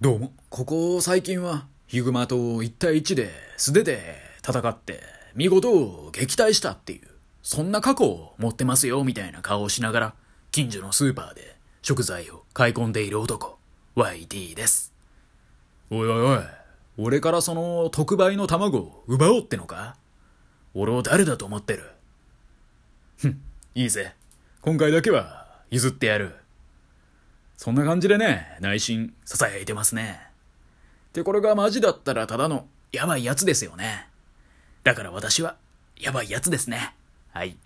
どうも、ここ最近は、ヒグマと1対1で素手で戦って、見事撃退したっていう、そんな過去を持ってますよ、みたいな顔をしながら、近所のスーパーで食材を買い込んでいる男、YT です。おいおいおい、俺からその特売の卵を奪おうってのか？俺を誰だと思ってる？ふん、いいぜ。今回だけは譲ってやる。そんな感じでね、内心囁いてますね。で、これがマジだったらただのやばいやつですよね。だから私はやばいやつですね。はい。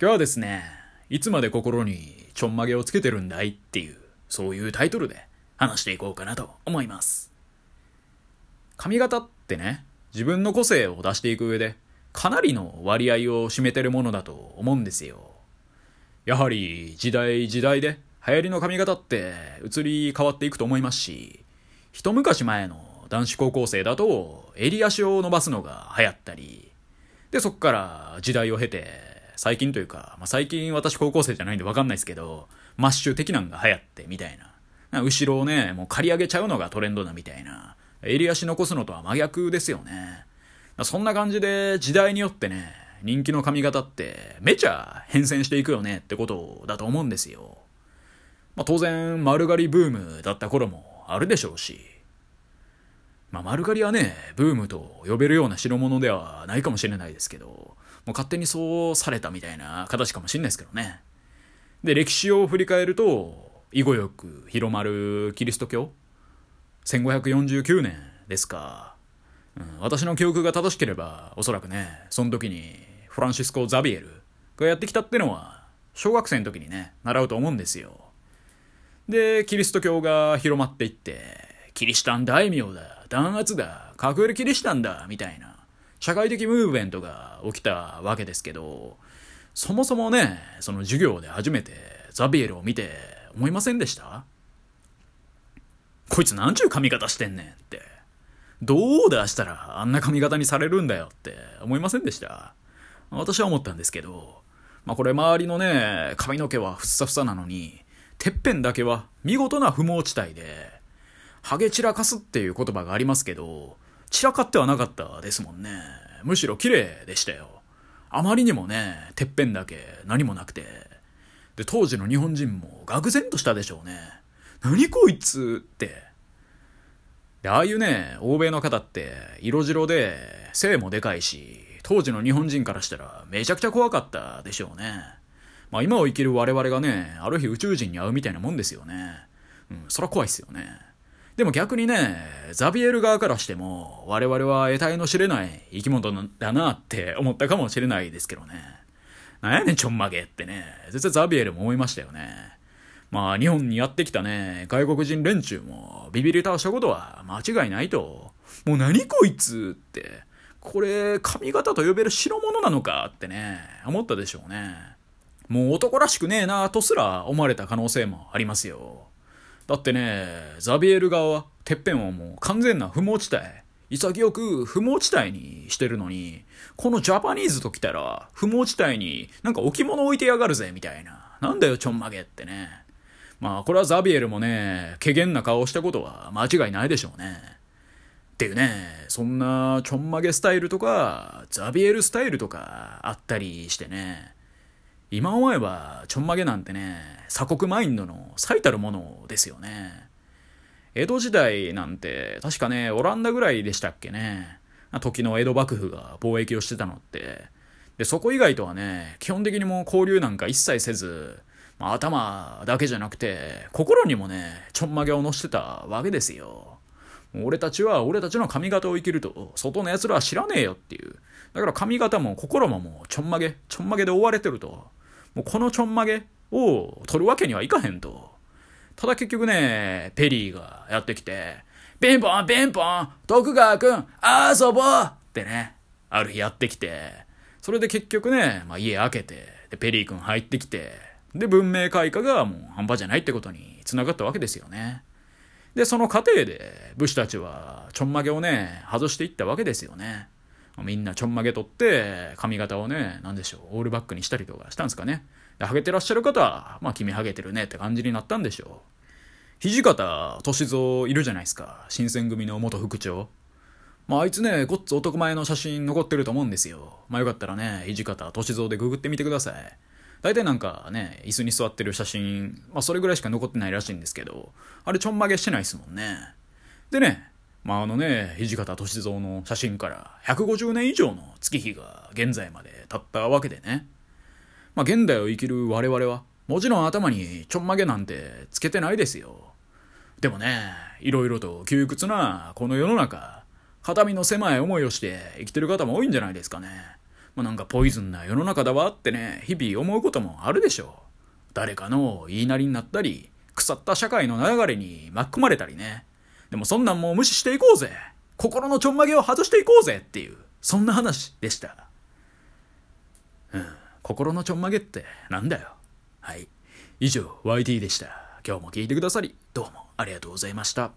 今日はですね、いつまで心にちょんまげをつけてるんだいっていう、そういうタイトルで話していこうかなと思います。髪型ってね、自分の個性を出していく上で、かなりの割合を占めてるものだと思うんですよ。やはり時代時代で流行りの髪型って移り変わっていくと思いますし、一昔前の男子高校生だと襟足を伸ばすのが流行ったり、で、そっから時代を経て、最近というか、まあ、最近私高校生じゃないんでわかんないですけど、マッシュ的なんが流行ってみたいな。後ろをね、もう刈り上げちゃうのがトレンドだみたいな。襟足残すのとは真逆ですよね。そんな感じで時代によってね、人気の髪型ってめちゃ変遷していくよねってことだと思うんですよ。まあ、当然丸刈りブームだった頃もあるでしょうし。まあ、丸刈りはね、ブームと呼べるような代物ではないかもしれないですけど、もう勝手にそうされたみたいな形かもしれないですけどね。で、歴史を振り返ると、以後よく広まるキリスト教1549年ですか。うん、私の記憶が正しければ、おそらくね、その時にフランシスコ・ザビエルがやってきたってのは、小学生の時にね、習うと思うんですよ。で、キリスト教が広まっていって、キリシタン大名だ、弾圧だ、隠れキリシタンだ、みたいな、社会的ムーブメントが起きたわけですけど、そもそもね、その授業で初めてザビエルを見て思いませんでした？こいつなんちゅう髪型してんねんって。どう出したらあんな髪型にされるんだよって思いませんでした？私は思ったんですけど、まあこれ周りのね、髪の毛はふっさふさなのに、てっぺんだけは見事な不毛地帯で、ハゲ散らかすっていう言葉がありますけど、散らかってはなかったですもんね。むしろ綺麗でしたよ。あまりにもね、てっぺんだけ何もなくて。で、当時の日本人も愕然としたでしょうね。何こいつって。で、ああいうね、欧米の方って色白で背もでかいし、当時の日本人からしたらめちゃくちゃ怖かったでしょうね。まあ今を生きる我々がね、ある日宇宙人に会うみたいなもんですよね。うん、そら怖いっすよね。でも逆にね、ザビエル側からしても、我々は得体の知れない生き物だなって思ったかもしれないですけどね。なんやねんちょんまげってね、絶対ザビエルも思いましたよね。まあ日本にやってきたね、外国人連中もビビり倒したことは間違いないと。もう何こいつって。これ、髪型と呼べる代物なのかってね、思ったでしょうね。もう男らしくねえなとすら思われた可能性もありますよ。だってね、ザビエル側は、てっぺんをもう完全な不毛地帯、潔く不毛地帯にしてるのに、このジャパニーズと来たら、不毛地帯になんか置物置いてやがるぜ、みたいな。なんだよ、ちょんまげってね。まあ、これはザビエルもね、怪げな顔をしたことは間違いないでしょうね。っていうね、そんなちょんまげスタイルとか、ザビエルスタイルとかあったりしてね、今思えばちょんまげなんてね、鎖国マインドの最たるものですよね。江戸時代なんて確かね、オランダぐらいでしたっけね。時の江戸幕府が貿易をしてたのって。で、そこ以外とはね、基本的にもう交流なんか一切せず、まあ、頭だけじゃなくて、心にもね、ちょんまげを乗してたわけですよ。俺たちは俺たちの髪型を生きると、外の奴らは知らねえよっていう。だから髪型も心ももうちょんまげ、ちょんまげで覆われてると。もうこのちょんまげを取るわけにはいかへんと。ただ結局ね、ペリーがやってきて、ピンポンピンポン徳川くん遊ぼうってね、ある日やってきて、それで結局ね、まあ、家開けて、で、ペリーくん入ってきて、で、文明開化がもう半端じゃないってことに繋がったわけですよね。で、その過程で武士たちはちょんまげをね、外していったわけですよね。みんなちょんまげ取って髪型をね、なんでしょう、オールバックにしたりとかしたんですかね。で、ハゲてらっしゃる方は、まあ君ハゲてるねって感じになったんでしょう。土方歳三いるじゃないですか。新選組の元副長。まあ、あいつね、ごっつ男前の写真残ってると思うんですよ。まあ、よかったらね、土方歳三でググってみてください。大体なんかね、椅子に座ってる写真、まあ、それぐらいしか残ってないらしいんですけど、あれちょんまげしてないっすもんね。でね、まあ、あのね、土方歳三の写真から150年以上の月日が現在まで経ったわけでね。まあ、現代を生きる我々は、もちろん頭にちょんまげなんてつけてないですよ。でもね、いろいろと窮屈なこの世の中、肩身の狭い思いをして生きてる方も多いんじゃないですかね。まあ、なんかポイズンな世の中だわってね、日々思うこともあるでしょう。誰かの言いなりになったり、腐った社会の流れに巻き込まれたりね。でもそんなんもう無視していこうぜ。心のちょんまげを外していこうぜっていう、そんな話でした。うん、心のちょんまげってなんだよ。はい。以上、YT でした。今日も聞いてくださり、どうもありがとうございました。